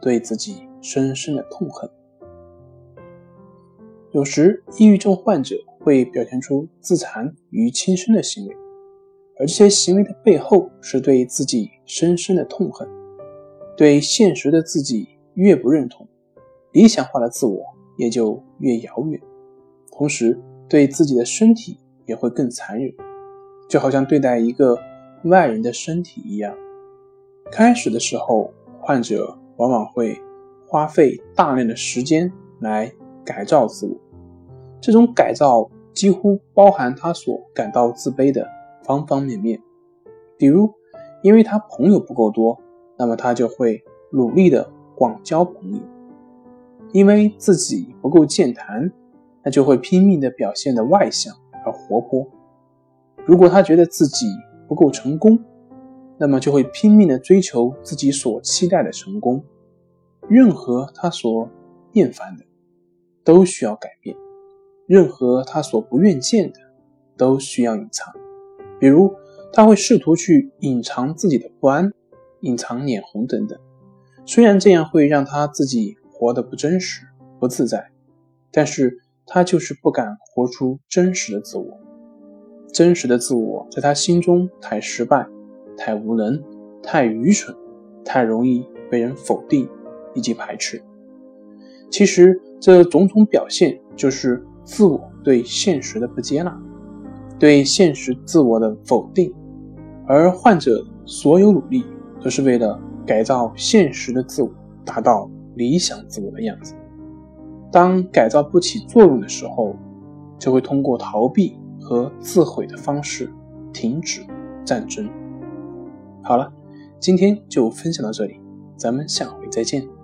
对自己深深的痛恨。有时，抑郁症患者会表现出自残与轻生的行为，而这些行为的背后是对自己深深的痛恨。对现实的自己越不认同，理想化的自我也就越遥远。同时，对自己的身体也会更残忍，就好像对待一个外人的身体一样。开始的时候，患者。往往会花费大量的时间来改造自我，这种改造几乎包含他所感到自卑的方方面面。比如，因为他朋友不够多，那么他就会努力的广交朋友；因为自己不够健谈，那就会拼命的表现的外向而活泼。如果他觉得自己不够成功，那么就会拼命的追求自己所期待的成功，任何他所厌烦的，都需要改变；任何他所不愿见的，都需要隐藏。比如，他会试图去隐藏自己的不安，隐藏脸红等等。虽然这样会让他自己活得不真实、不自在，但是他就是不敢活出真实的自我。真实的自我在他心中太失败。太无能，太愚蠢，太容易被人否定以及排斥。其实，这种种表现就是自我对现实的不接纳，对现实自我的否定。而患者所有努力都是为了改造现实的自我，达到理想自我的样子。当改造不起作用的时候，就会通过逃避和自毁的方式停止战争。好了，今天就分享到这里，咱们下回再见。